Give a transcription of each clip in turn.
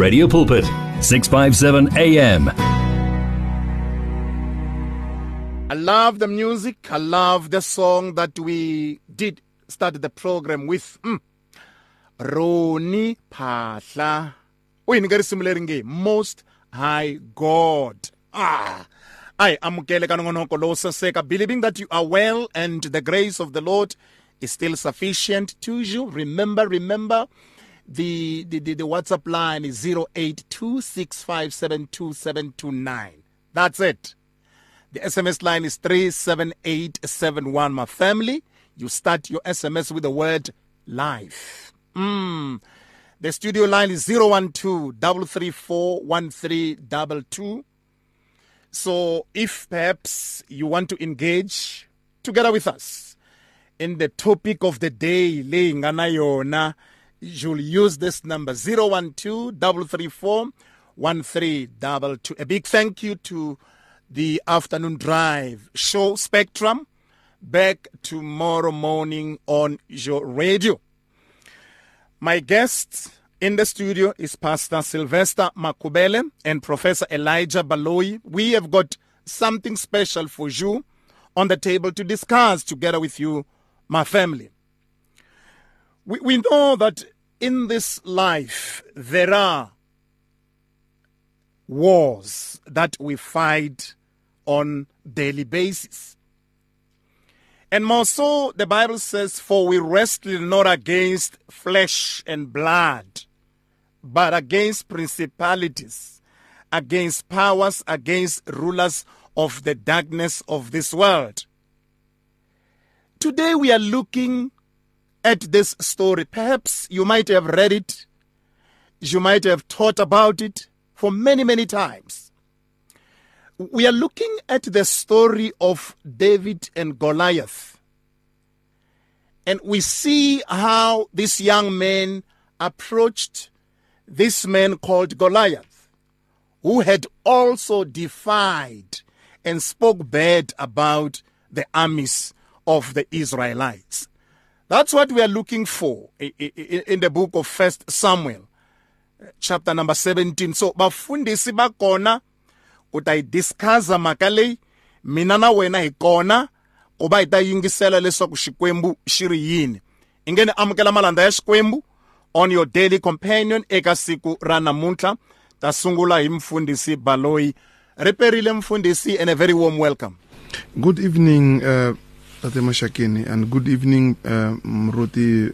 Radio Pulpit, 657 AM. I love the music. I love the song that we did start the program with. Mm. Roni Phahla. Uyini ke risimuleri nge Most High God. Ah. Ay amukele ka nongonoko lowo saseka believing that you are well and the grace of the Lord is still sufficient to you. Remember, remember the the, the, the WhatsApp line is 0826572729. That's it. The SMS line is 37871. My family, you start your SMS with the word life. Mm. The studio line is 012 334 1322. So if perhaps you want to engage together with us in the topic of the day, laying yona, you'll use this number 012 334 1322. A big thank you to the afternoon drive show Spectrum back tomorrow morning on your radio. My guest in the studio is Pastor Sylvester Makhuvhele and Professor Elijah Baloyi. We have got something special for you on the table to discuss together with you, my family. We, we know that in this life there are wars that we fight on daily basis. And more so, the Bible says, For we wrestle not against flesh and blood, but against principalities, against powers, against rulers of the darkness of this world. Today we are looking at this story. Perhaps you might have read it, you might have thought about it for many, many times we are looking at the story of David and Goliath. And we see how this young man approached this man called Goliath, who had also defied and spoke bad about the armies of the Israelites. That's what we are looking for in the book of First Samuel, chapter number 17. So, bafundisi bakona u ta yi discussa mhaka leyi mina na wena hi kona ku yingisela leswaku xikwembu yini. Amukela malandza ya on your daily companion eka siku ra namuntlha ta sungula hi mfundhisi baloyi. And a very warm welcome. Good evening uh, tate mashakeni and good evening uh, mruti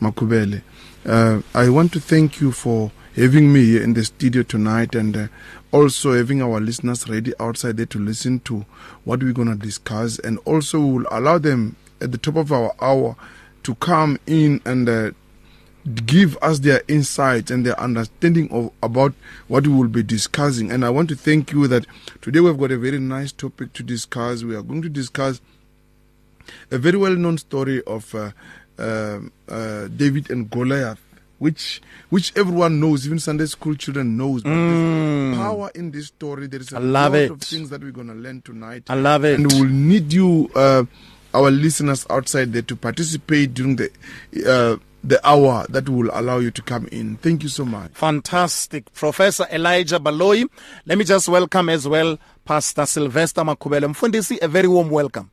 makhuvhele. Uh, i want to thank you for having me here in the studio tonight and uh, also having our listeners ready outside there to listen to what we're going to discuss. And also we'll allow them at the top of our hour to come in and uh, give us their insights and their understanding of about what we will be discussing. And i want to thank you that today we've got a very nice topic to discuss. We are going to discuss a very well known story of uh, uh, uh david and goliath which which everyone knows, even Sunday school children knows. But mm. power in this story. There is a lot it. of things that we're going to learn tonight. I love it. And we'll need you, uh, our listeners outside there, to participate during the. Uh, the hour that will allow you to come in. Thank you so much. Fantastic. Professor Elijah Baloyi. Let me just welcome as well Pastor Sylvester Makhuvhele. Mfundisi, a very warm welcome.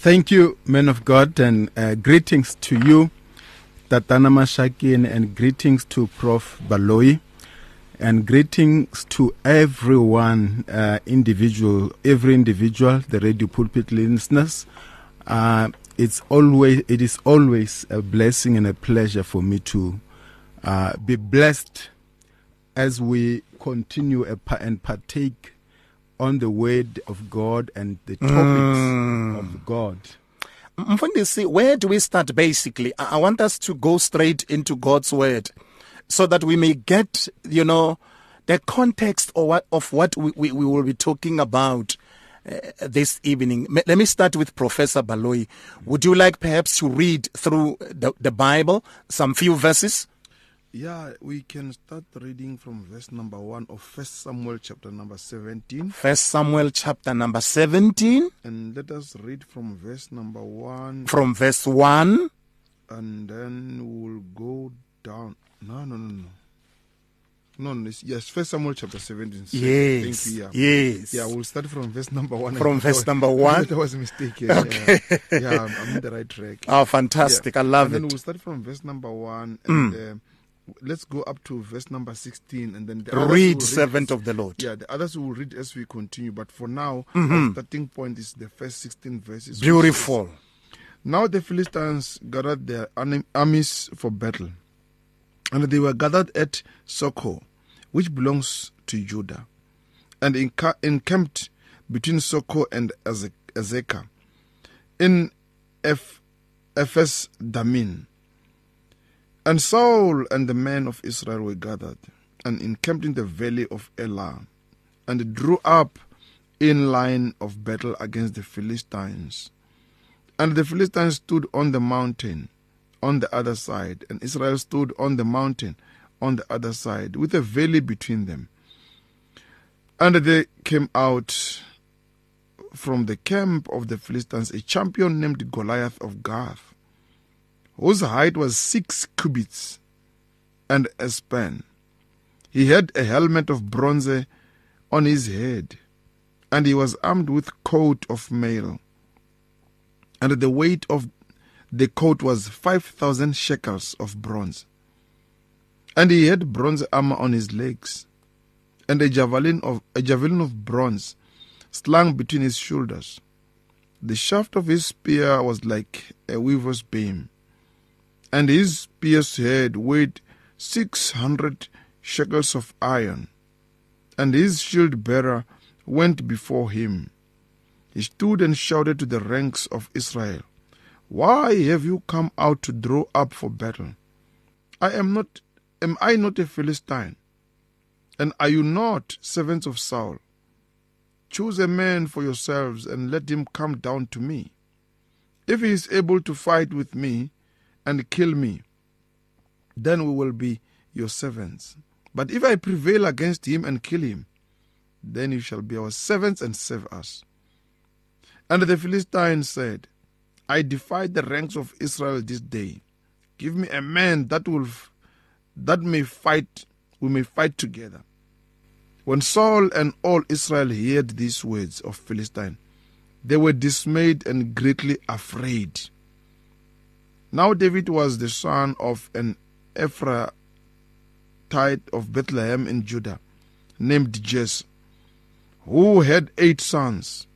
Thank you, men of God, and uh, greetings to you Tatana Mashakeni, and greetings to Prof. Baloyi, and greetings to everyone, uh, individual, every individual, the radio pulpit listeners. Uh, it's always, it is always a blessing and a pleasure for me to uh, be blessed as we continue and partake on the word of God and the topics mm. of God. Mfundisi, where do we start basically? I want us to go straight into God's word so that we may get, you know, the context of what, of what we, we, we will be talking about uh, this evening. Let me start with Professor Baloyi. Would you like perhaps to read through the, the Bible, some few verses? Yeah, we can start reading from verse number 1 of First Samuel chapter number 17. First Samuel chapter number 17. And let us read from verse number 1. From verse 1. And then we'll go down. No, no, no, no. No, no, yes, First Samuel chapter 17. so Yes. Thank you, yeah. Yes. Yeah, we'll start from verse number one. From verse was- number one? That was a mistake. Yes, okay. Yeah, yeah I'm, I'm in the right track. Oh, fantastic. Yeah. I love and then it. Mm. we'll start from verse number one. And um, let's go up to verse number 16. And then the Read, servant of the Lord. Yeah, the others will read as we continue. But for now, Mm-hmm. our starting point is the first 16 verses. Beautiful. says, Now the Philistines gathered their armies for battle. And they were gathered at Socoh, which belongs to Judah, and encamped between Socoh and Ezekah in Eph- Ephes Dammim. And Saul and the men of Israel were gathered and encamped in the valley of Elah and drew up in line of battle against the Philistines. And the Philistines stood on the mountain on the other side, and Israel stood on the mountain on the other side, with a valley between them. And there came out from the camp of the Philistines a champion named Goliath of Gath, whose height was six cubits and a span. He had a helmet of bronze on his head, and he was armed with coat of mail. And the weight of the coat was five thousand shekels of bronze. And he had bronze armor on his legs, and a javelin of a javelin of bronze slung between his shoulders. The shaft of his spear was like a weaver's beam, and his spear's head weighed six hundred shekels of iron, and his shield bearer went before him. He stood and shouted to the ranks of Israel, Why have you come out to draw up for battle? I am not am I not a Philistine? And are you not servants of Saul? Choose a man for yourselves and let him come down to me. If he is able to fight with me and kill me, then we will be your servants. But if I prevail against him and kill him, then you shall be our servants and serve us. And the Philistines said, I defy the ranks of Israel this day. Give me a man that will that may fight we may fight together. When Saul and all Israel heard these words of Philistine, they were dismayed and greatly afraid. Now David was the son of an Ephrathite of Bethlehem in Judah, named Jesse, who had eight sons.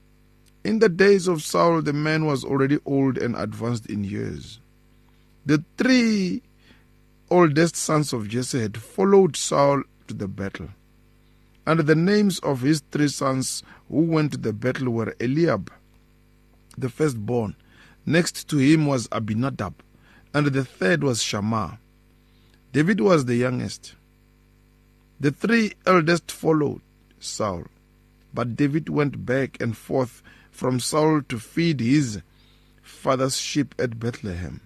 In the days of Saul, the man was already old and advanced in years. The three oldest sons of Jesse had followed Saul to the battle. And the names of his three sons who went to the battle were Eliab, the firstborn. Next to him was Abinadab, and the third was Shammah. David was the youngest. The three eldest followed Saul, but David went back and forth from Saul to feed his father's sheep at Bethlehem.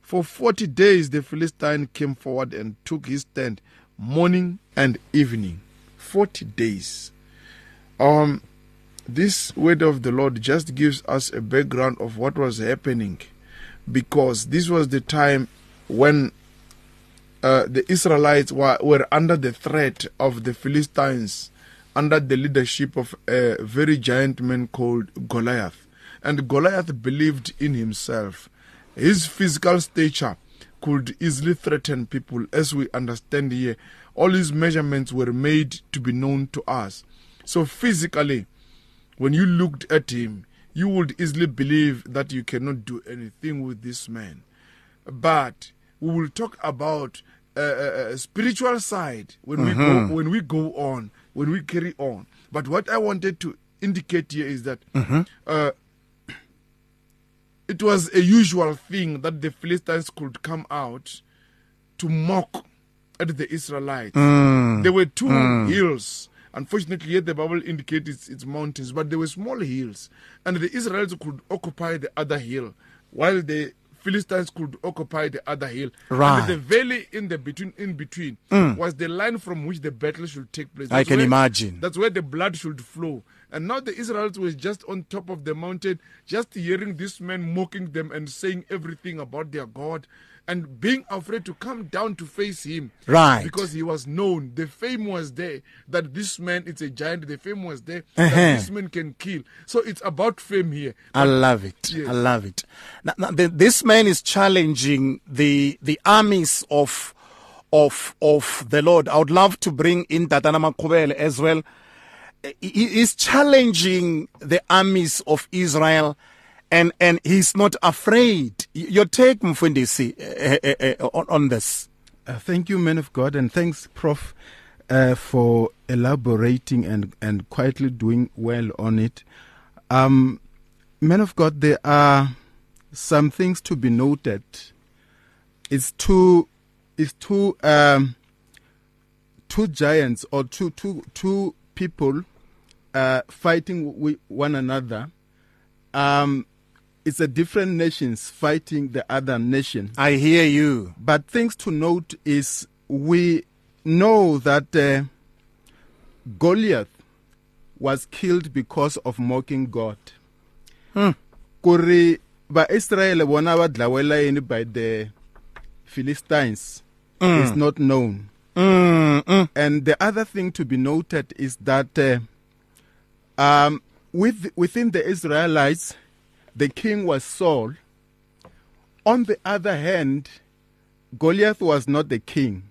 For forty days the Philistine came forward and took his stand morning and evening. Forty days. Um, this word of the Lord just gives us a background of what was happening because this was the time when uh, the Israelites were, were under the threat of the Philistines under the leadership of a very giant man called Goliath. And Goliath believed in himself. His physical stature could easily threaten people, as we understand here. All his measurements were made to be known to us. So, physically, when you looked at him, you would easily believe that you cannot do anything with this man. But we will talk about a, a, a spiritual side when we go mm-hmm. when we go on when we carry on. But what I wanted to indicate here is that mm-hmm. uh, it was a usual thing that the Philistines could come out to mock at the Israelites. Mm. There were two mm. hills. Unfortunately, yet the Bible indicates it's, it's mountains, but there were small hills, and the Israelites could occupy the other hill, while the Philistines could occupy the other hill. Right. And the valley in the between in between mm. was the line from which the battle should take place. I can where- imagine. That's where the blood should flow. And now the Israelites were just on top of the mountain, just hearing this man mocking them and saying everything about their God. And being afraid to come down to face him. Right. Because he was known. The fame was there that this man is a giant. The fame was there Uh-huh. that this man can kill. So it's about fame here. I love it. Yes. I love it. Now, now, the, this man is challenging the the armies of of of the Lord. I would love to bring in Tatana Makhuvhele as well. He he is challenging the armies of Israel, and and he's not afraid. Your take, Mfundisi, uh, uh, uh, on, on this. Uh, thank you, man of God, and thanks, Prof, uh, for elaborating and, and quietly doing well on it. Um, of God, there are some things to be noted. It's two, it's two, um, two giants or two, two, two people uh, fighting with one another. Um, it's a different nations fighting the other nation. I hear you. But things to note is we know that uh, Goliath was killed because of mocking God. Kuri ba Israel bona ba dlawela yini by the Philistines is not known. And the other thing to be noted is that uh, um, with, within the Israelites, the king was Saul. On the other hand, Goliath was not the king.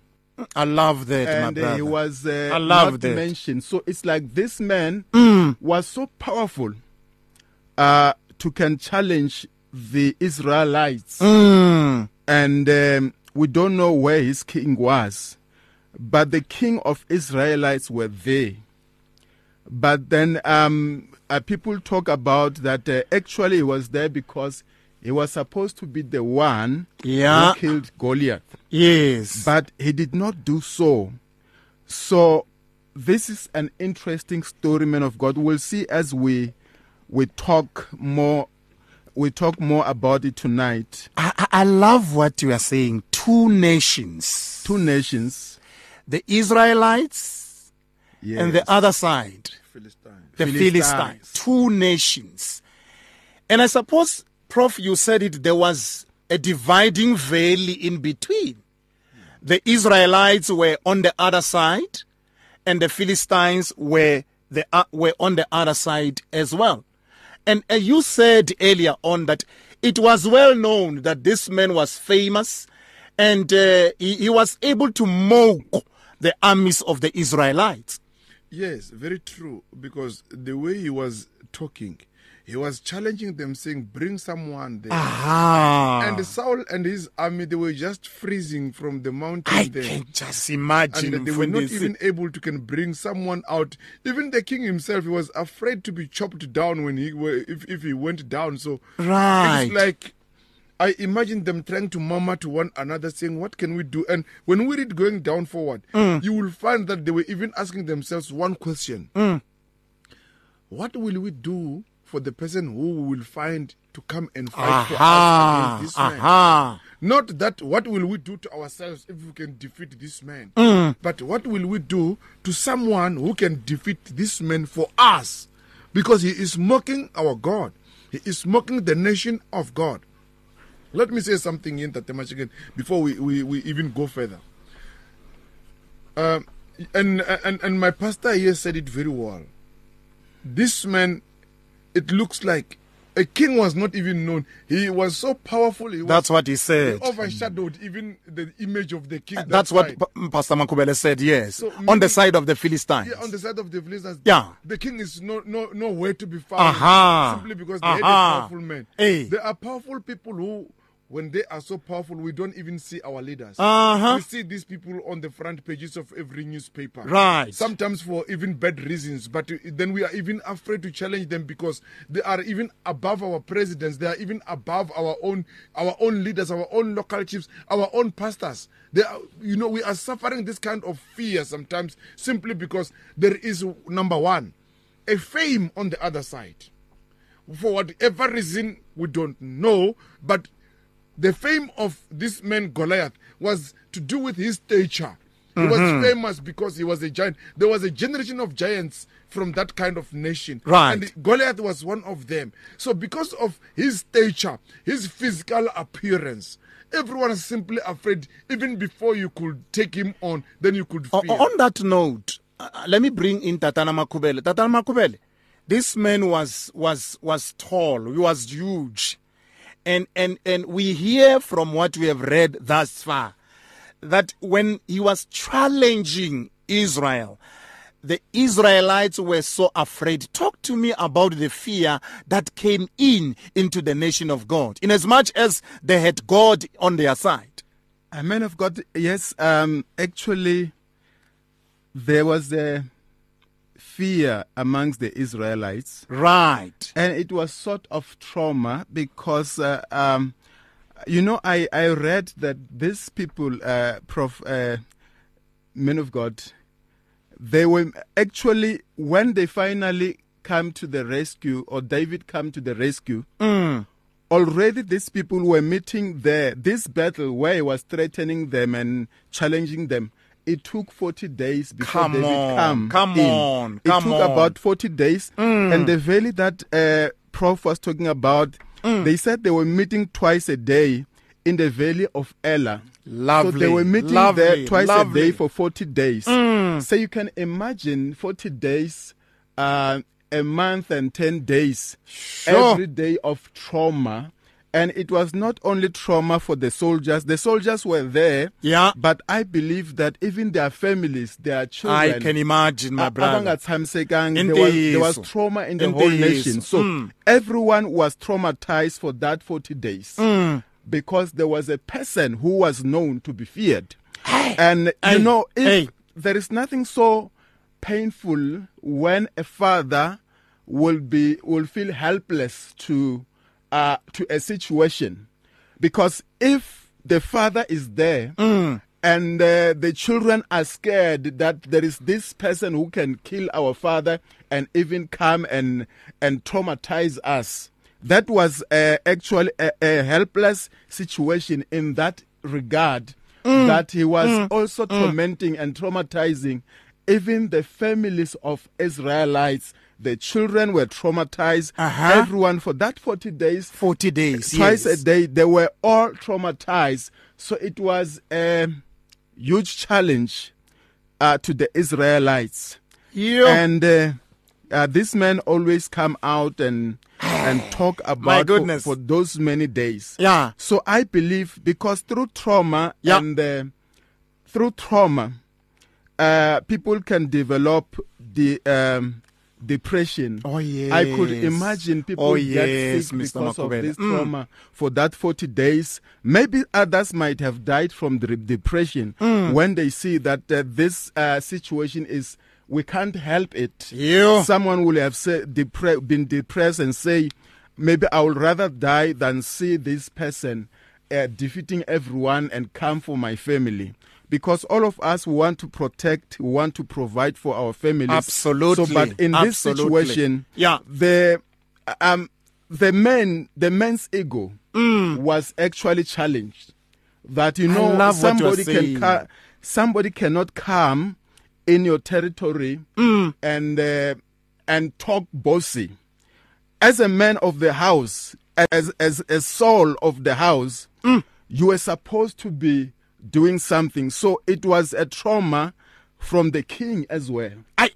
I love that, and my uh, brother. he was uh, I love not that. mentioned. So it's like this man was so powerful uh, to can challenge the Israelites. Mm. And um, we don't know where his king was. But the king of Israelites were there. But then um, uh, people talk about that uh, actually he was there because he was supposed to be the one Yeah. who killed Goliath. Yes. But he did not do so. So this is an interesting story, man of God. We'll see as we we talk more we talk more about it tonight. I, I- I love what you are saying. Two nations. Two nations, The Israelites yes, and the other side, Philistine. The Philistines. Philistines. Two nations. And I suppose, Prof, you said it, there was a dividing valley in between. The Israelites were on the other side, and the Philistines were, the, uh, were on the other side as well. And uh, you said earlier on that it was well known that this man was famous and uh, he, he was able to mock the armies of the Israelites. Yes, very true. Because the way he was talking, he was challenging them, saying, "Bring someone there." Ah. And Saul and his army, they were just freezing from the mountain I there. can just imagine. and they were not even able to can bring someone out. Even the king himself, he was afraid to be chopped down when he were- if if he went down. So Right. it's like I imagine them trying to murmur to one another, saying, "What can we do?" And when we read going down forward, Mm. you will find that they were even asking themselves one question: Mm. What will we do for the person who we will find to come and fight for us against this man? Not that what will we do to ourselves if we can defeat this man, Mm. but what will we do to someone who can defeat this man for us? Because he is mocking our God, he is mocking the nation of God. Let me say something in Tate Mashakeni before we, we, we even go further. Um, and, and, and my pastor here said it very well. This man, it looks like a king was not even known. He was so powerful. He was That's what he he said. overshadowed even the image of the king. that That's what. Pa- Pastor Makhuvhele said, yes. So on the side of the Philistines. Yeah, on the side of the Philistines. Yeah. The king is no no nowhere to be found. Aha. Simply because they had a powerful man. Hey. There are powerful people who when they are so powerful, we don't even see our leaders. Uh-huh. We see these people on the front pages of every newspaper. Right. Sometimes for even bad reasons, but then we are even afraid to challenge them because they are even above our presidents. They are even above our own our own leaders, our own local chiefs, our own pastors. They are, you know, we are suffering this kind of fear sometimes simply because there is number one, a fame on the other side for whatever reason we don't know, but the fame of this man Goliath was to do with his stature. He was famous because he was a giant. There was a generation of giants from that kind of nation. Right. And Goliath was one of them. So, because of his stature, his physical appearance, everyone is simply afraid. Even before you could take him on, then you could O- on that note, uh, let me bring in Tatana Makhuvhele. Tatana Makhuvhele, this man was was was tall. He was huge, and and and we hear from what we have read thus far that when he was challenging Israel. The Israelites were so afraid. Talk to me about the fear that came in into the nation of God, in as much as they had God on their side. A man of God, yes, um, actually, there was a fear amongst the Israelites, Right. and it was sort of trauma because, uh, um, you know, I, I read that these people, uh, prof, uh, men of God, they were actually when they finally come to the rescue, or David come to the rescue. already these people were meeting there. This battle where he was threatening them and challenging them. It took 40 days before Come David on, come come in. on, It come took on. about 40 days. And the valley that uh, Prof was talking about, Mm. they said they were meeting twice a day in the valley of Elah. Lovely. So they were meeting lovely, there twice lovely. Mm. a day for 40 days. So you can imagine 40 days, uh, a month and 10 days, Sure. every day of trauma. And it was not only trauma for the soldiers, the soldiers were there. Yeah. But I believe that even their families, their children. I can imagine, my brother. there, was, there was trauma in the Indeed. whole nation. So Mm. everyone was traumatized for that 40 days Mm. because there was a person who was known to be feared. And Hey. you know, if Hey. there is nothing so painful when a father will be will feel helpless to uh, to a situation, because if the father is there Mm. and uh, the children are scared that there is this person who can kill our father and even come and and traumatize us. That was uh, actually a, a helpless situation in that regard. Mm. That he was also tormenting and traumatizing even the families of Israelites. The children were traumatized. Uh-huh. Everyone for that 40 days 40 days. twice yes. a day they were all traumatized so it was a huge challenge uh, to the israelites Yeah. and uh, uh, this man always come out and and talk about for- goodness. For, those many days yeah. so i believe because through trauma Yeah. and uh, through trauma uh, people can develop the um, depression Oh, yes. I could imagine people Oh, get yes, sick Mr. because of this Mm. trauma for that 40 days. Maybe others might have died from the depression Mm. when they see that uh, this uh, situation is, we can't help it. Yeah. Someone will have say, depre- been depressed and say, maybe I would rather die than see this person uh, defeating everyone and come for my family. Because all of us want to protect, we want to provide for our families. Absolutely. So, but in this Absolutely. situation, Yeah. the um the man the man's ego Mm. was actually challenged that you know somebody can ca- somebody cannot come in your territory Mm. and uh, and talk bossy as a man of the house as as a soul of the house Mm. you were supposed to be doing something so it was a trauma from the king as well I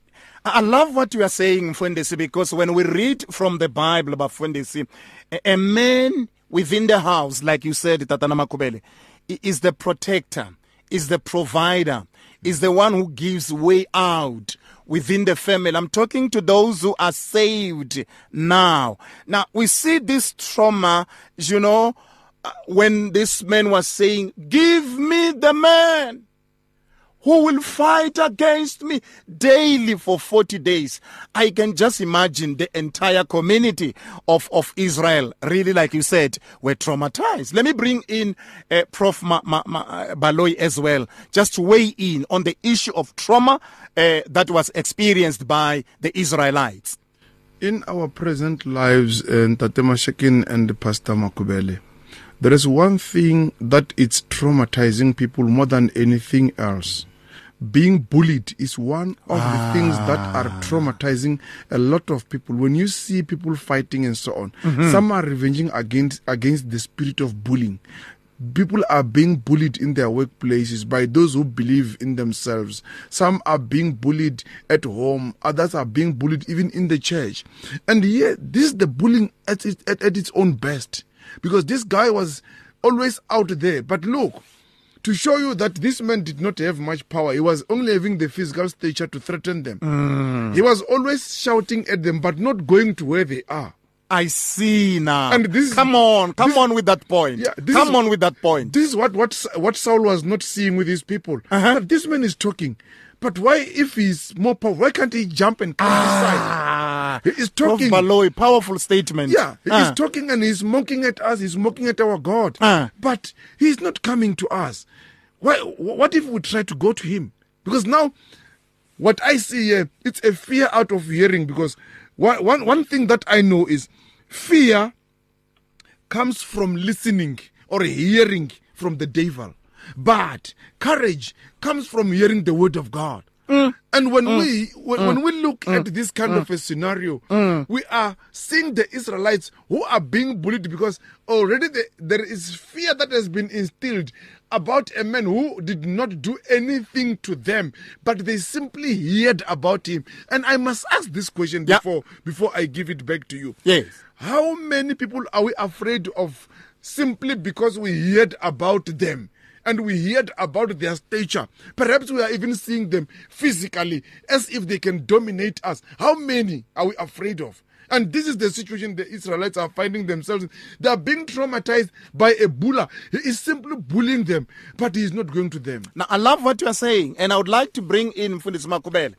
I love what you are saying, Mfundisi, because when we read from the Bible about Mfundisi, a, a man within the house, like you said, Tatana Makhuvhele, is the protector, is the provider, is the one who gives way out within the family. I'm talking to those who are saved now. Now, we see this trauma, you know, when this man was saying, Give me the man who will fight against me daily for 40 days. I can just imagine the entire community of, of Israel, really, like you said, were traumatized. Let me bring in uh, Prof. Ma, Ma, Ma, uh, Baloyi as well, just to weigh in on the issue of trauma uh, that was experienced by the Israelites. In our present lives, and Tate Mashakeni and Pastor Makhuvhele, there is one thing that it's traumatizing people more than anything else. Being bullied is one of the ah. things that are traumatizing a lot of people. When you see people fighting and so on, mm-hmm. some are revenging against against the spirit of bullying. people are being bullied in their workplaces by those who believe in themselves. Some are being bullied at home, others are being bullied even in the church. And yet, this is the bullying at its, at, at its own best. Because this guy was always out there. But look, to show you that this man did not have much power, he was only having the physical stature to threaten them. He was always shouting at them, but not going to where they are. I see now. And this come on, come this- on with that point. Yeah, come is- on with that point. This is what what what Saul was not seeing with his people. Uh-huh. This man is talking. But why, if he's more powerful, why can't he jump and claim his ah, He is Prof. talking. Baloyi, powerful statement. Yeah, he Ah. is talking and he's mocking at us. He's mocking at our God. Ah. But he's not coming to us. Why? What if we try to go to him? Because now, what I see here, it's a fear out of hearing. Because one, one, one thing that I know is fear comes from listening or hearing from the devil. But courage comes from hearing the word of God. Mm. And when mm. we when, when mm. we look at this kind of a scenario, we are seeing the Israelites who are being bullied because already the, there is fear that has been instilled about a man who did not do anything to them, but they simply heard about him. And I must ask this question Yeah. before before I give it back to you. Yes. How many people are we afraid of simply because we heard about them? And we heard about their stature. Perhaps we are even seeing them physically as if they can dominate us. How many are we afraid of? And this is the situation the Israelites are finding themselves in. They are being traumatized by a buller. He is simply bullying them, but he is not going to them. Now, I love what you are saying, and I would like to bring in Mfundisi Makhuvhele.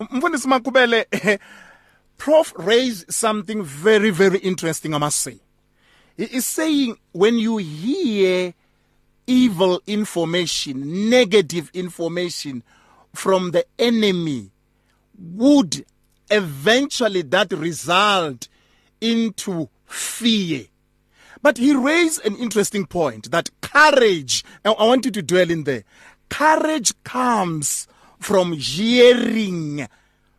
M- Mfundisi Makhuvhele, Prof raised something very, very interesting, I must say. He is saying when you hear evil information, negative information from the enemy, would eventually that result into fear? But he raised an interesting point that courage, I want you to dwell in there. Courage comes from hearing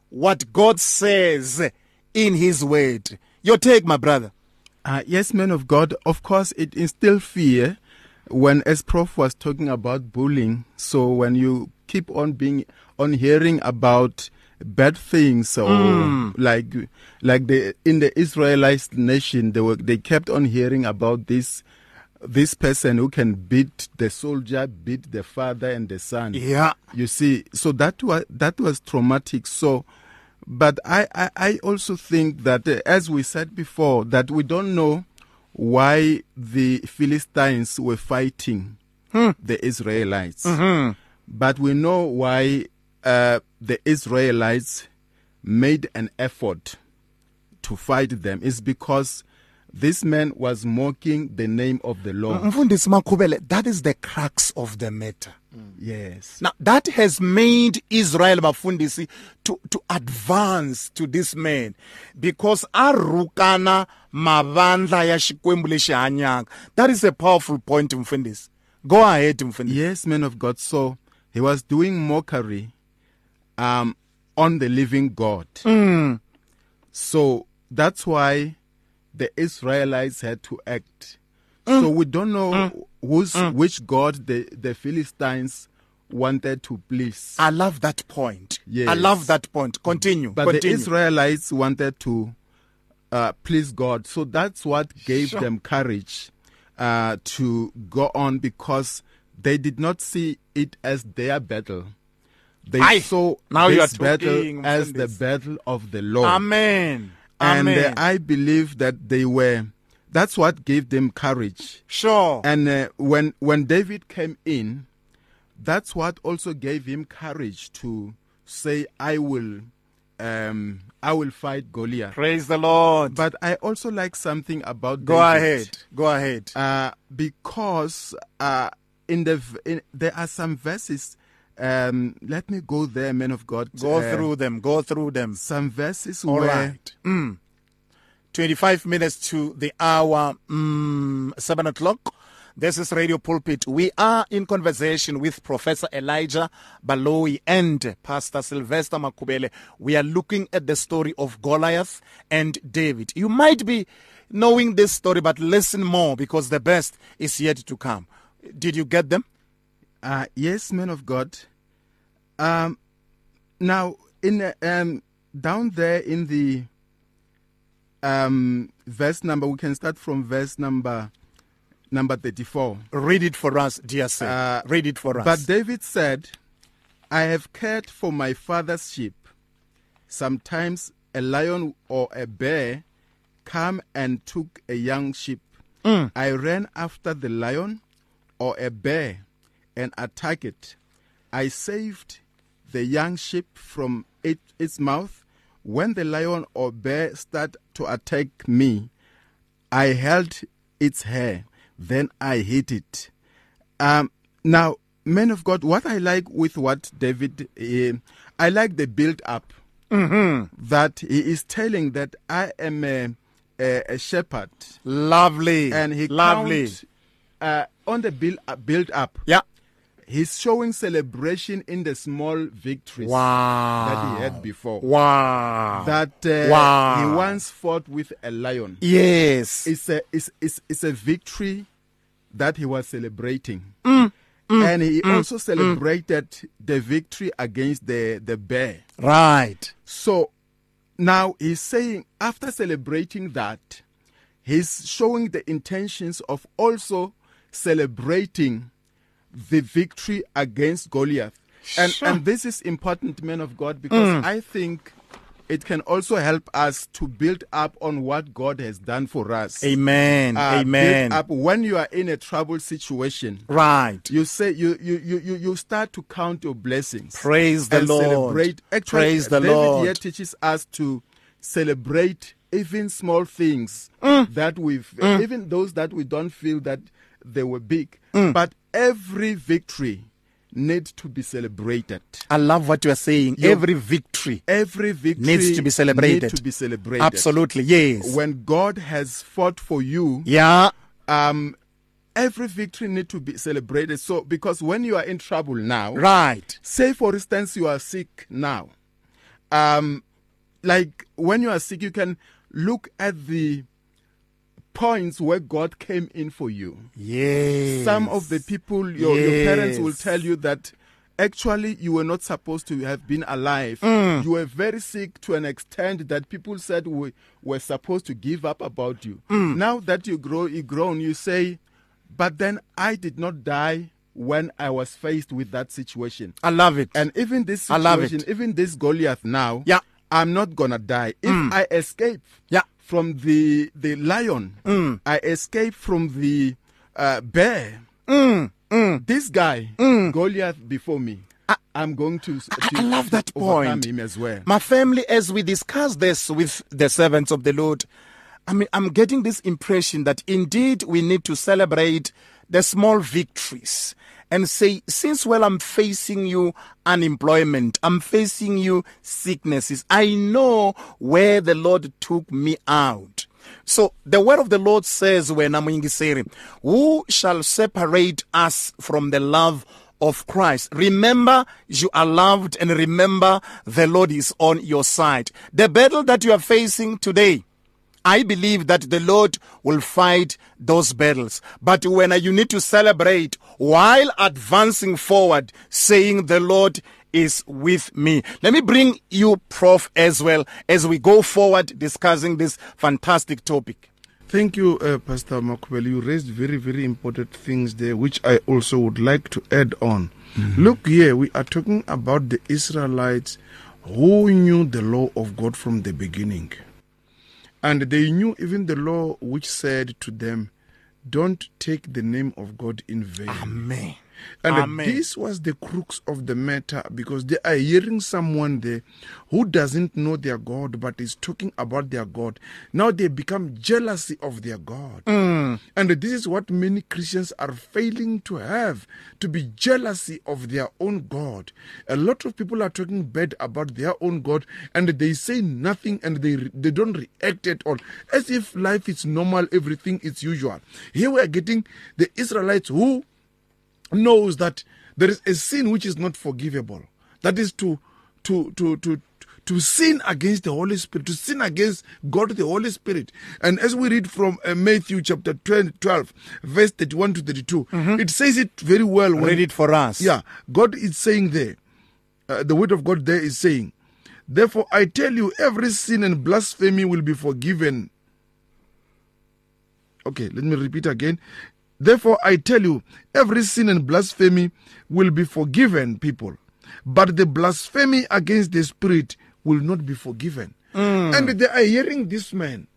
what God says in his word. Your take, my brother. Uh, yes, man of God. Of course, it instills fear when, as Prof was talking about bullying. So when you keep on being on hearing about bad things, or like like the in the Israelite nation, they were they kept on hearing about this this person who can beat the soldier, beat the father and the son. Yeah. You see, so that was that was traumatic. So, but I I, I also think that uh, as we said before, that we don't know why the Philistines were fighting the Israelites, but we know why uh, the Israelites made an effort to fight them. Is because this man was mocking the name of the Lord. That is the crux of the matter. Yes. Now that has made Israel Bafundisi to, to advance to this man because arukana mavandla ya xikwembu lexi hanyaka. That is a powerful point Mfundisi. Go ahead Mfundisi. Yes, man of God. So he was doing mockery um, on the living God. Mm. So that's why the Israelites had to act. So mm. we don't know mm. Who's which God the, the Philistines wanted to please. I love that point. Yes. I love that point. Continue. But Continue. the Israelites wanted to uh, please God. So that's what gave Sure. them courage uh, to go on because they did not see it as their battle. They Aye. saw Now you this are battle as the battle of the Lord. Amen. And uh, I believe that they were, that's what gave them courage. sure. And uh, when when David came in, that's what also gave him courage to say, "I will, um, I will fight Goliath." Praise the Lord. But I also like something about Go David, ahead. Go ahead. uh, because uh, in the in, there are some verses. Um, let me go there, man of God. Go uh, through them. Go through them. some verses All where right. Mm. 25 minutes to the hour, mm, 7 o'clock. This is Radio Pulpit. We are in conversation with Professor Elijah Baloyi and Pastor Sylvester Makhuvhele. We are looking at the story of Goliath and David. You might be knowing this story, but listen more because the best is yet to come. Did you get them? Uh, yes, man of God. Um, now, in um, down there in the um, verse number, we can start from verse number number thirty-four. Read it for us, dear sir. Uh, Read it for us. But David said, I have cared for my father's sheep. Sometimes a lion or a bear come and took a young sheep. I ran after the lion or a bear and attacked it. I saved the young sheep from it, its mouth. When the lion or bear start to attack me, I held its hair, then I hit it. Um, now, men of God, what I like with what David, uh, I like the build up that he is telling that I am a, a, a shepherd, lovely. and he lovely. count, uh, on the build uh, build up. yeah. He's showing celebration in the small victories Wow. that he had before. Wow. That uh, Wow. he once fought with a lion. yes. It's a it's, it's, it's a victory that he was celebrating. Mm, and he also celebrated the victory against the, the bear. right. So now he's saying, after celebrating that, he's showing the intentions of also celebrating the victory against Goliath. And, Sure. and this is important, men of God, because I think it can also help us to build up on what God has done for us. Amen. Uh, Amen. Build up when you are in a troubled situation. Right. You say you you, you, you you start to count your blessings. Praise the Lord. Celebrate. Actually, Praise the David Lord. here teaches us to celebrate even small things Mm. that we've, even those that we don't feel that they were big. Mm. But every victory needs to be celebrated. I love what you are saying. You- Every victory Every victory needs to be celebrated. To be celebrated. Absolutely. Yes. When God has fought for you, yeah. um, every victory need to be celebrated. So, because when you are in trouble now, Right. say for instance you are sick now um like when you are sick you can look at the points where god came in for you Yes. some of the people your, your parents will tell you that actually you were not supposed to have been alive Mm. you were very sick to an extent that people said we were supposed to give up about you Mm. now that you grow you grown you say but then i did not die when i was faced with that situation I love it. and even this I love situation, it. even this Goliath now, Yeah. I'm not gonna die. If I escape Yeah. From the the lion, Mm. I escaped from the uh, bear. Mm. This guy, Goliath, before me, I, am going to, to I love that point. him as well. My family, as we discuss this with the servants of the Lord, I mean, I'm getting this impression that indeed we need to celebrate the small victories and say, since well, I'm facing you unemployment, I'm facing you sicknesses, I know where the Lord took me out. So the word of the Lord says when Amwingiseri, who shall separate us from the love of Christ? Remember you are loved and remember the Lord is on your side. The battle that you are facing today, I believe that the Lord will fight those battles. But when you need to celebrate while advancing forward, saying the Lord is with me. Let me bring you, Prof, as well as we go forward discussing this fantastic topic. Thank you, uh, Pastor Makhuvhele. You raised very, very important things there, which I also would like to add on. Look here, we are talking about the Israelites who knew the law of God from the beginning. And they knew even the law which said to them, Don't take the name of God in vain. Amen. And Amen. this was the crux of the matter because they are hearing someone there who doesn't know their God but is talking about their God. Now they become jealousy of their God. Mm. And this is what many Christians are failing to have to be jealousy of their own God. A lot of people are talking bad about their own God and they say nothing and they they don't react at all as if life is normal, everything is usual. Here we are getting the Israelites who knows that there is a sin which is not forgivable. That is to to to to to sin against the Holy Spirit, to sin against God the Holy Spirit. And as we read from uh, Matthew chapter 20, 12, verse 31 to 32, it says it very well. When, Read it for us. yeah, God is saying there, uh, the word of God there is saying, Therefore I tell you, every sin and blasphemy will be forgiven. Okay, let me repeat again. Therefore I tell you, every sin and blasphemy will be forgiven, people. But the blasphemy against the Spirit will not be forgiven. Mm. And they are hearing this man.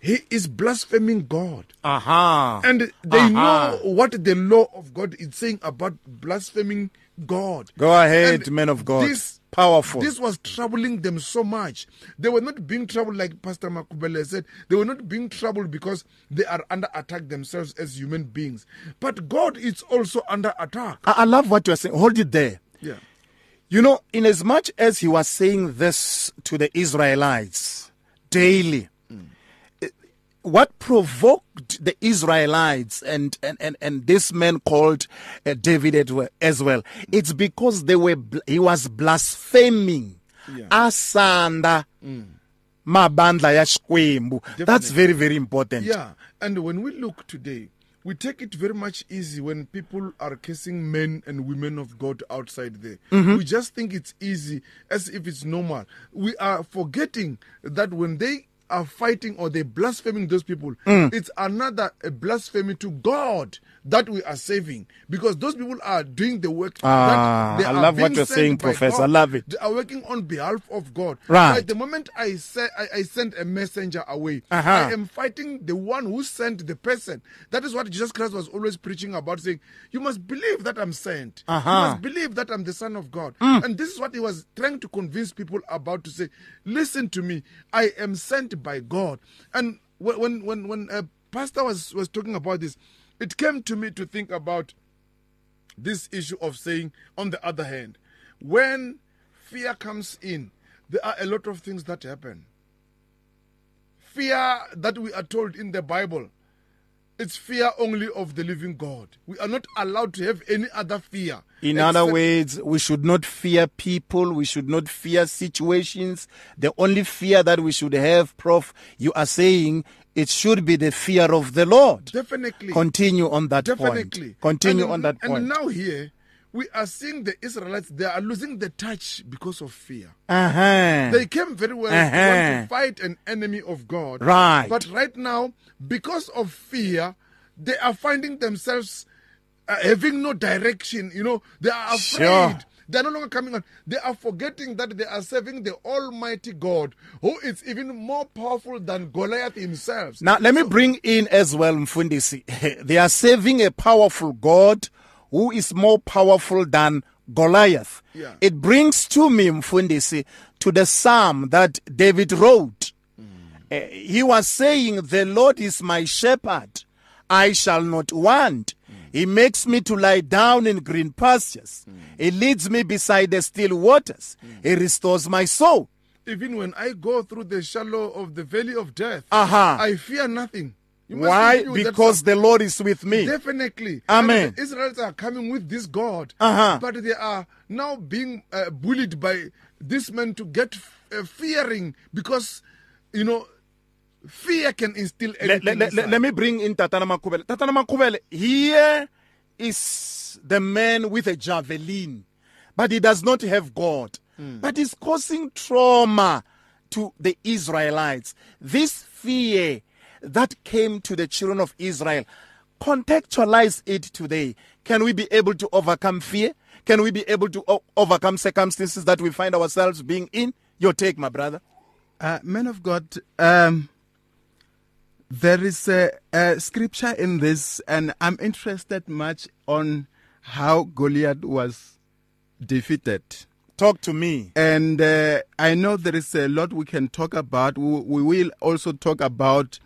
He is blaspheming God. Aha. And they Aha. know what the law of God is saying about blaspheming God. Go ahead, And man of God. This, Powerful. This was troubling them so much. They were not being troubled, like Pastor Makhuvhele said. They were not being troubled because they are under attack themselves as human beings. But God is also under attack. I, I love what you're saying. Hold it there. Yeah. You know, in as much as he was saying this to the Israelites daily, what provoked the Israelites and, and, and, and this man called uh, David as well- it's because they were he was blaspheming Yeah. asanda mabandla ya Xikwembu. That's very very important. Yeah, and when we look today, we take it very much easy when people are kissing men and women of God outside there. We just think it's easy as if it's normal. We are forgetting that when they are fighting or they're blaspheming those people, it's another a blasphemy to God that we are saving because those people are doing the work. Ah, that they I love what you're saying, Professor. God. I love it. They are working on behalf of God. Right. Like the moment I say I, I send a messenger away, Uh-huh. I am fighting the one who sent the person. That is what Jesus Christ was always preaching about, saying, You must believe that I'm sent. Uh-huh. You must believe that I'm the Son of God. And this is what he was trying to convince people about to say, Listen to me, I am sent by God. And when when when, when a pastor was, was talking about this, it came to me to think about this issue of saying, on the other hand, when fear comes in, there are a lot of things that happen. Fear that we are told in the Bible, it's fear only of the living God. We are not allowed to have any other fear. In other words, we should not fear people. We should not fear situations. The only fear that we should have, Prof, you are saying it should be the fear of the Lord. definitely. Continue on that Definitely. point. Continue And- on that point. And now here, we are seeing the Israelites, they are losing the touch because of fear. uh-huh. They came very well to Uh-huh. want to fight an enemy of God. Right. But right now, because of fear, they are finding themselves uh, having no direction. You know, they are afraid. Sure. They're no longer coming on. They are forgetting that they are serving the Almighty God, who is even more powerful than Goliath himself. Now, let me bring in as well, Mfundisi. They are serving a powerful God who is more powerful than Goliath. Yeah. It brings to me, Mfundisi, to the psalm that David wrote. Uh, he was saying, The Lord is my shepherd, I shall not want. He makes me to lie down in green pastures. He leads me beside the still waters. He restores my soul. Even when I go through the shallow of the valley of death, Uh-huh. I fear nothing. Why? Because the Lord is with me. Definitely. Amen. And Israelites are coming with this God. Uh-huh. But they are now being uh, bullied by this man to get uh, fearing because, you know, fear can instill let, let, let, let me bring in Tatana Makhuvhele. Tatana Makhuvhele, here is the man with a javelin, but he does not have God. But he's causing trauma to the Israelites. This fear that came to the children of Israel, contextualize it today. Can we be able to overcome fear? Can we be able to o- overcome circumstances that we find ourselves being in? Your take, my brother. Uh, man of God, um, there is a, a scripture in this, and I'm interested much on how Goliath was defeated. Talk to me. And uh, I know there is a lot we can talk about. We, we will also talk about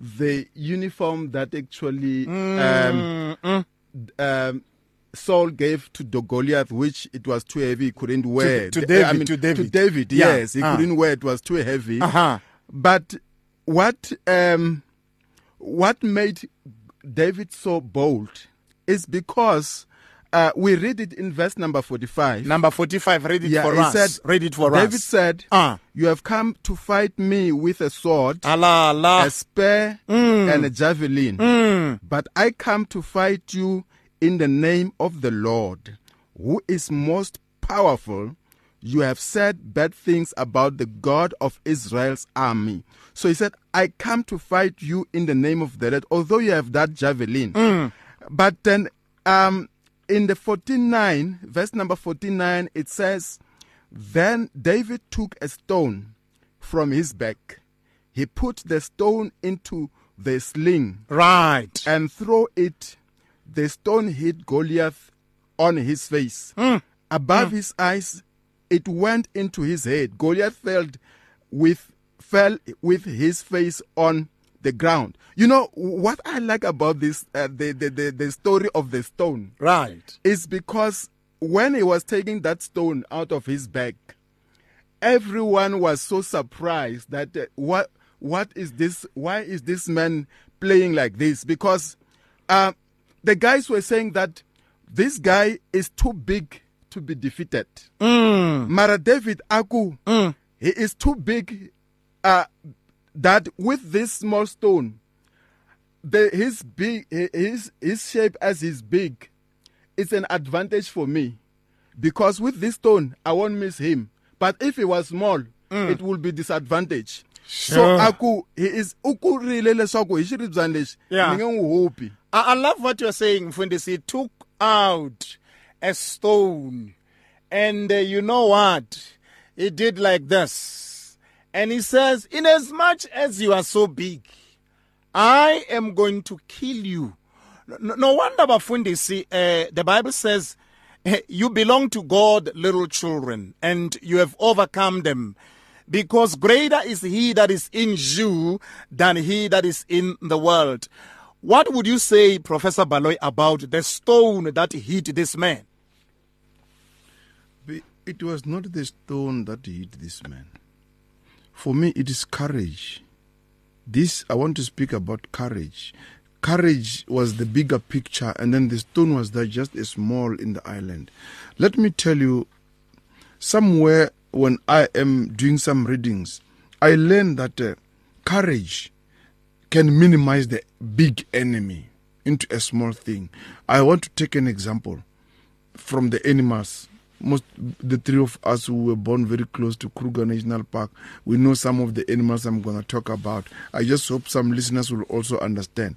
the uniform that actually um, um, Saul gave to the Goliath, which it was too heavy, he couldn't wear. to The- David, I mean, to David. David, Yeah. yes, he Ah. couldn't wear. It was too heavy. Uh-huh. But what um, what made David so bold is because uh, we read it in verse number forty-five. Number 45, read it yeah, for he us. said, read it for David us. said, Ah. "You have come to fight me with a sword." Allah, Allah. a spear Mm. and a javelin. But I come to fight you in the name of the Lord, who is most powerful. You have said bad things about the God of Israel's army. So he said, I come to fight you in the name of the Lord, although you have that javelin. But then um, in the 49, verse number 49, it says, Then David took a stone from his back. He put the stone into the sling Right. and threw it. The stone hit Goliath on his face. Hmm. Above hmm. his eyes, it went into his head. Goliath fell with fell with his face on the ground. You know what I like about this uh, the, the the the story of the stone Right. is because when he was taking that stone out of his bag, everyone was so surprised that uh, what what is this? Why is this man playing like this? Because uh, the guys were saying that this guy is too big to be defeated. Mara David Aku, he is too big. Uh, that with this small stone, the his big his his shape as he's big it's an advantage for me because with this stone I won't miss him. But if he was small, it will be disadvantage. Sure. So aku he is ukurile leswaku hi xiribyani lexi Yeah. ni nge n'wi hopi. I, I love what you're saying, Fundisi. He took out a stone, and uh, you know what? He did like this. And he says, Inasmuch as you are so big, I am going to kill you. No, no wonder, Bafundisi, uh, the Bible says, eh, You belong to God, little children, and you have overcome them. Because greater is he that is in you than he that is in the world. What would you say, Professor Baloyi, about the stone that hit this man? It was not the stone that hit this man. For me, it is courage. This, I want to speak about courage. Courage was the bigger picture, and then the stone was there just a small in the island. Let me tell you, somewhere when I am doing some readings, I learned that uh, courage can minimize the big enemy into a small thing. I want to take an example from the animals. Most the three of us who were born very close to Kruger National Park, we know some of the animals I'm going to talk about. I just hope some listeners will also understand.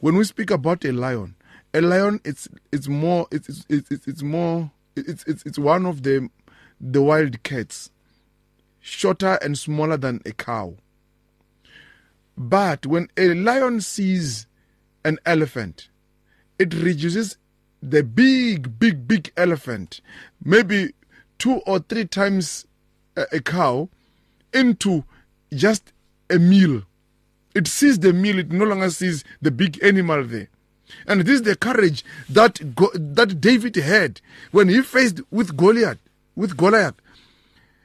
When we speak about a lion, a lion it's it's more it's it's it's, it's more it's, it's it's one of the the wild cats, shorter and smaller than a cow. But when a lion sees an elephant, it reduces the big, big, big elephant, maybe two or three times a, a cow, into just a meal. It sees the meal, it no longer sees the big animal there. And this is the courage that Go- that David had when he faced with Goliath. With Goliath,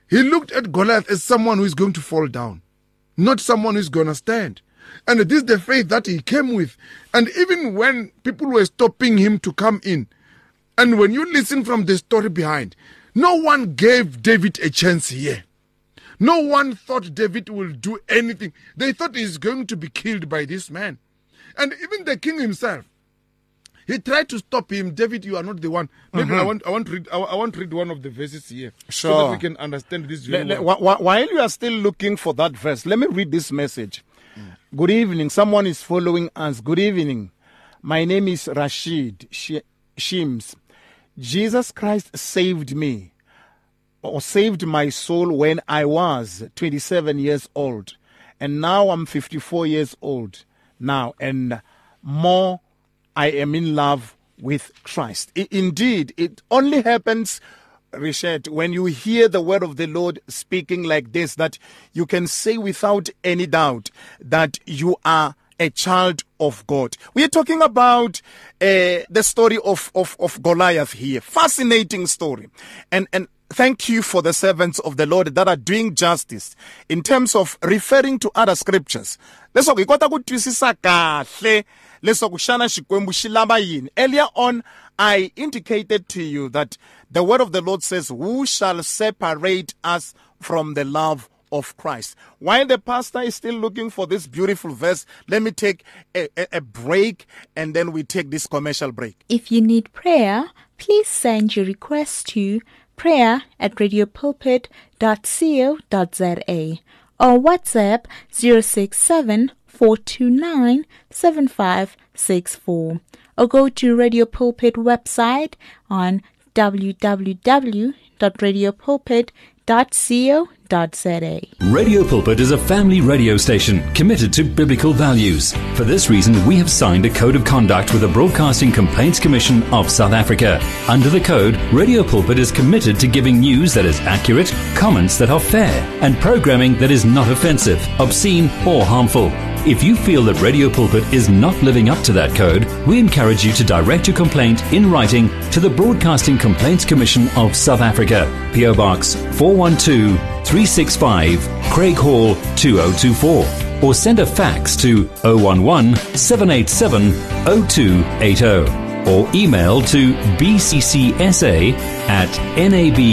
he looked at Goliath as someone who is going to fall down not someone who's going to stand. And this is the faith that he came with. And even when people were stopping him to come in, and when you listen from the story behind, no one gave David a chance here. No one thought David will do anything. They thought he's going to be killed by this man. And even the king himself, he tried to stop him. David, you are not the one. Maybe I mm-hmm. want I want to read I, want to read one of the verses here so that we can understand this. Le- Really le- well. wh- wh- while you are still looking for that verse, let me read this message. Good evening. Someone is following us. Good evening. My name is Rashid Shims. Jesus Christ saved me or saved my soul when I was 27 years old. And now I'm 54 years old now. And more, I am in love with Christ. Indeed, it only happens Richard, when you hear the word of the Lord speaking like this, that you can say without any doubt that you are a child of God. We are talking about uh, the story of, of, of Goliath here. Fascinating story. And, and thank you for the servants of the Lord that are doing justice in terms of referring to other scriptures. leswaku hi leswaku xana xikwembu xi lava yini earlier on i indicated to you that the word of the lord says who shall separate us from the love of Christ. While the pastor is still looking for this beautiful verse, let me take a, a, a break and then we take this commercial break. If you need prayer, please send your request to prayer at radiopulpit.co.za or WhatsApp 067 429 7564 or go to Radio Pulpit website on www.radiopulpit.co.za. Radio Pulpit is a family radio station committed to biblical values. For this reason, we have signed a code of conduct with the Broadcasting Complaints Commission of South Africa. Under the code, Radio Pulpit is committed to giving news that is accurate, comments that are fair, and programming that is not offensive, obscene, or harmful. If you feel that Radio Pulpit is not living up to that code, we encourage you to direct your complaint in writing to the Broadcasting Complaints Commission of South Africa, PO Box 412 365, Craighall 2024, or send a fax to 011 787 0280 or email to bccsa at nabsa.co.za.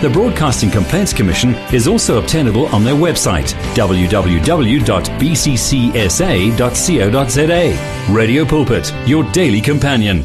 The Broadcasting Complaints Commission is also obtainable on their website www.bccsa.co.za. Radio Pulpit, your daily companion.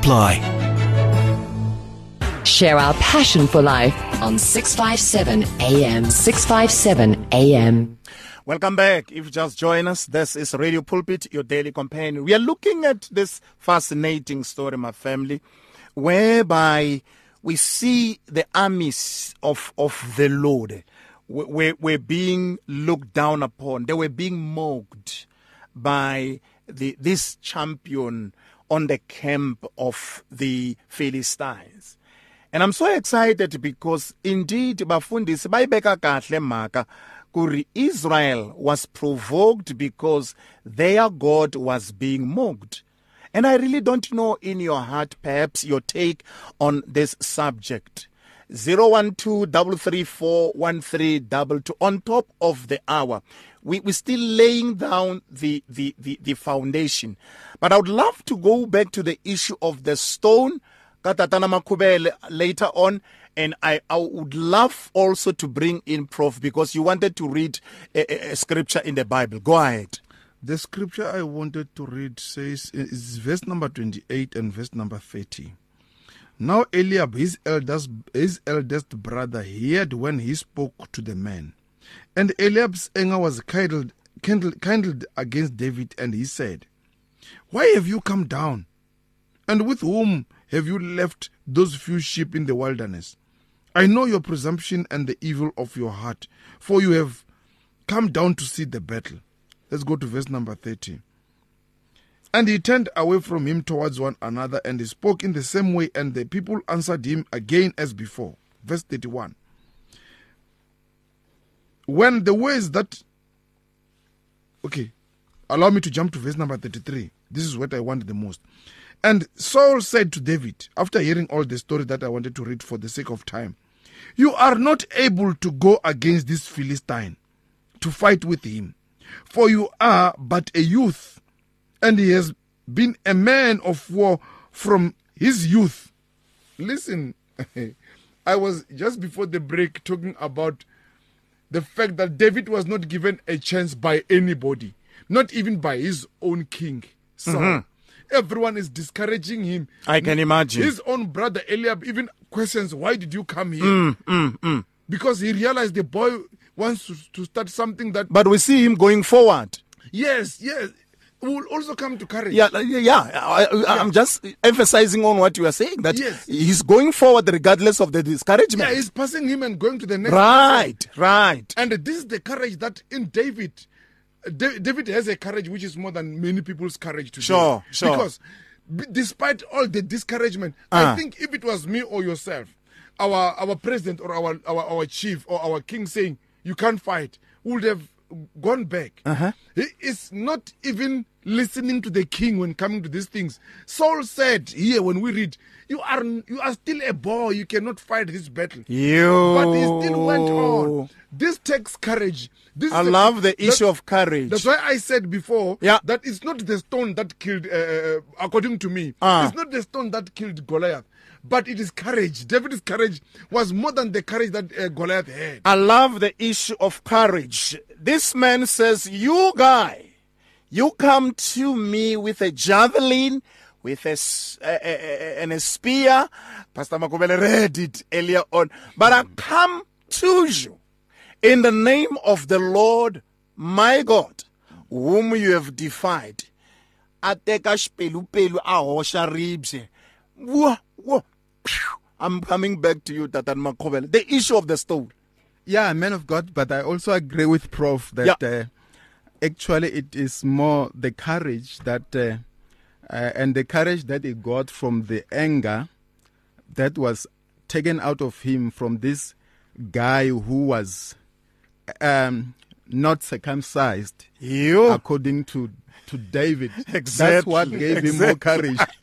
apply. Share our passion for life on 657 AM. 657 AM. Welcome back. If you just join us, this is Radio Pulpit, your daily companion. We are looking at this fascinating story, my family, whereby we see the armies of, of the Lord were, were being looked down upon. They were being mocked by the, this champion on the camp of the Philistines. And I'm so excited because indeed bafundisi bayibeka kahle maka kuri Israel was provoked because their God was being mocked. And I really don't know in your heart perhaps your take on this subject. 012 on top of the hour we, we're still laying down the, the, the, the foundation but i would love to go back to the issue of the stone katatana makhuvhele later on and I, I would love also to bring in prof because you wanted to read a, a, a scripture in the bible go ahead The scripture I wanted to read says is verse number 28 and verse number 30. Now Eliab, his eldest, his eldest brother, heard when he spoke to the man. And Eliab's anger was kindled, kindled, kindled against David, and he said, Why have you come down? And with whom have you left those few sheep in the wilderness? I know your presumption and the evil of your heart, for you have come down to see the battle. Let's go to verse number 30. And he turned away from him towards one another, and he spoke in the same way, and the people answered him again as before. Verse 31. When the words that. Okay, allow me to jump to verse number 33. This is what I want the most. And Saul said to David, after hearing all the story that I wanted to read for the sake of time, You are not able to go against this Philistine to fight with him, for you are but a youth, and he has been a man of war from his youth. Listen, I was just before the break talking about the fact that David was not given a chance by anybody, not even by his own king, Saul. Mm-hmm. everyone is discouraging him. I can imagine. His own brother Eliab even questions, Why did you come here? Mm, mm, mm, Because he realized the boy wants to, to start something that. But we see him going forward. Yes, yes. Will also come to courage. Yeah, like, yeah. I, I'm just emphasizing on what you are saying that Yes. he's going forward regardless of the discouragement. Yeah, he's passing him and going to the next. right, right. And this is the courage that in David, David has a courage which is more than many people's courage today. Sure, sure. Because despite all the discouragement, Ah. I think if it was me or yourself, our our president or our our, our chief or our king saying you can't fight, would have gone back. Uh-huh. He is not even listening to the king when coming to these things. Saul said here when we read, "You are you are still a boy. You cannot fight this battle." You. But he still went on. This takes courage. This I is a- love the that- issue of courage. That's why I said before Yeah. that it's not the stone that killed, uh, uh, according to me, Ah. it's not the stone that killed Goliath, but it is courage. David's courage was more than the courage that uh, Goliath had. I love the issue of courage. This man says, You guy, you come to me with a javelin, with a, a- a- a- and a spear. Pastor Makhuvhele read it earlier on. But I come to you in the name of the Lord my God, whom you have defied. A teka xipelupelu a hoxa ribye. Whoa, whoa. I'm coming back to you, Tatan Makhuvhele. The issue of the stone. Yeah, man of God, but I also agree with Prof that Yeah. uh, actually it is more the courage that uh, uh, and the courage that he got from the anger that was taken out of him from this guy who was um, not circumcised You. according to to David. That's what gave him more courage.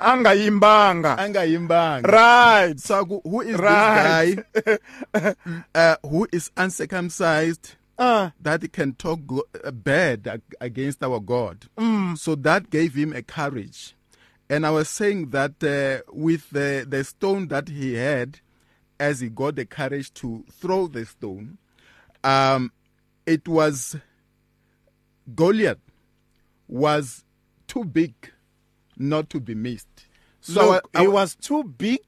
Angayimbanga. Angayimbanga. Right. So who- who is Right. this guy uh, who is uncircumcised Uh, that he can talk uh, bad against our God? Mm. So that gave him a courage. And I was saying that uh, with the, the stone that he had, as he got the courage to throw the stone, um, it was Goliath was too big not to be missed. So Look, I- I- it was too big,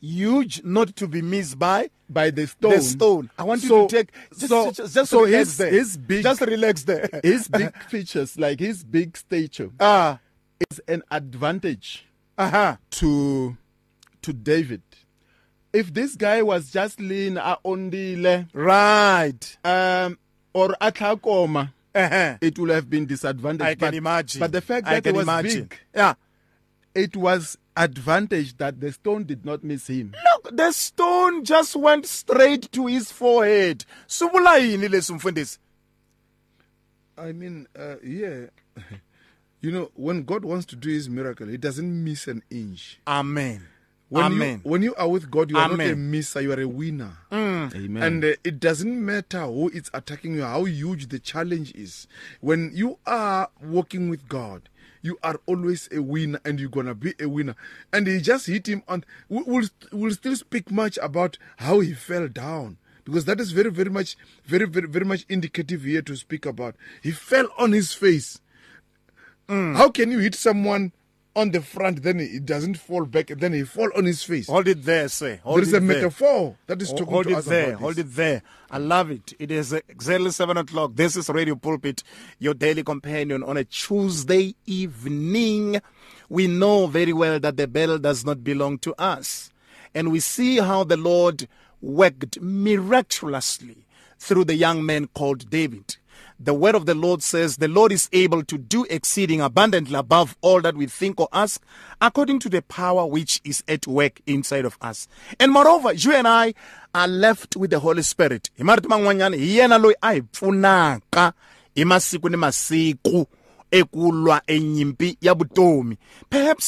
huge, not to be missed by by the stone. the stone. I want So- you to take just, so, just, just so relax his, there. his big just relax there. his big features, like his big stature, Ah, is an advantage uh-huh. to to David. If this guy was just lean a ondile Right. um or atlakoma, Uh-huh. it would have been disadvantage. I can but, imagine. But the fact I that can it was imagine. big, Yeah. it was advantage that the stone did not miss him. Look, the stone just went straight to his forehead. Suvula yini leswi? I mean, uh, yeah. You know, when God wants to do his miracle, he doesn't miss an inch. Amen. When Amen. You, when you are with God, you are not a Amen. Mm. misser, you are a winner. Amen. And uh, it doesn't matter who is attacking you, how huge the challenge is. When you are working with God, you are always a winner and you're going to be a winner. And he just hit him on. we- We'll, we'll still speak much about how he fell down. Because that is very, very much, very, very, very much indicative here to speak about. He fell on his face. How can you hit someone on the front, then it doesn't fall back, and then he fall on his face? Hold it there, sir. Hold there is a there. metaphor that is talking Hold to it us there. about Hold this. it there. I love it. It is exactly seven o'clock. This is Radio Pulpit, your daily companion on a Tuesday evening. We know very well that the battle does not belong to us. And we see how the Lord worked miraculously through the young man called David. The word of the Lord says, The Lord is able to do exceeding abundantly above all that we think or ask, according to the power which is at work inside of us. And moreover, you and I are left with the Holy Spirit. Perhaps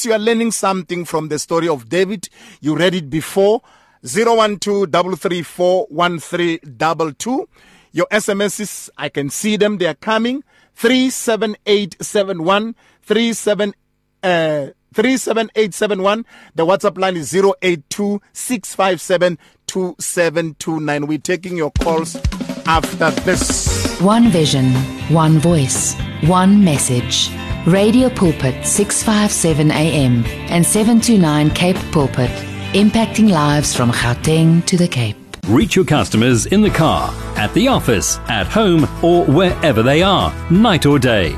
you are learning something from the story of David. You read it before. 012-334-1322. Your SMSs, I can see them. They are coming. 37871 37 uh, 37871. The WhatsApp line is 082 657 2729. We're taking your calls after this. One vision, one voice, one message. Radio Pulpit 657 AM and 729 Cape Pulpit, impacting lives from Gauteng to the Cape. Reach your customers in the car, at the office, at home, or wherever they are, night or day.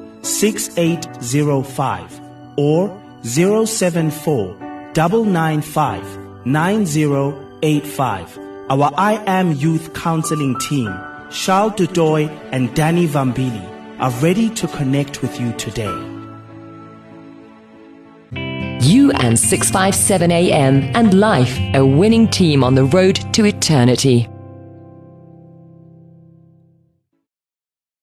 6805 or 074 995 9085. Our I Am Youth Counseling team, Charles Dudoy and Danny Vambili, are ready to connect with you today. You and 657 AM and life, a winning team on the road to eternity.